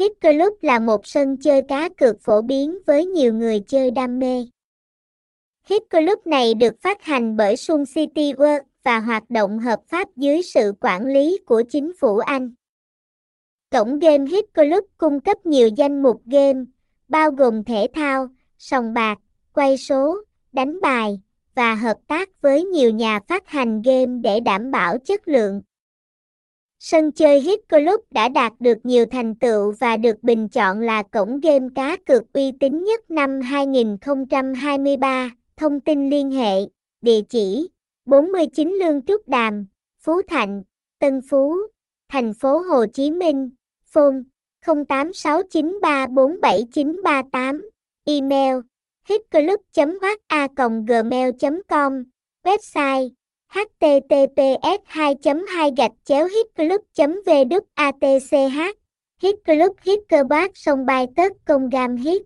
Hit Club là một sân chơi cá cược phổ biến với nhiều người chơi đam mê. Hit Club này được phát hành bởi Sun City World và hoạt động hợp pháp dưới sự quản lý của chính phủ Anh. Cổng game Hit Club cung cấp nhiều danh mục game, bao gồm thể thao, sòng bạc, quay số, đánh bài, và hợp tác với nhiều nhà phát hành game để đảm bảo chất lượng. Sân chơi Hit Club đã đạt được nhiều thành tựu và được bình chọn là cổng game cá cược uy tín nhất năm 2023. Thông tin liên hệ, địa chỉ 49 Lương Trúc Đàm, Phú Thạnh, Tân Phú, thành phố Hồ Chí Minh, phone 0869347938, email hitclub.hoa.gmail.com, website https 2 2 gạch chéo hitclub vwatch hitclub hitclub sông bay tết công gam hit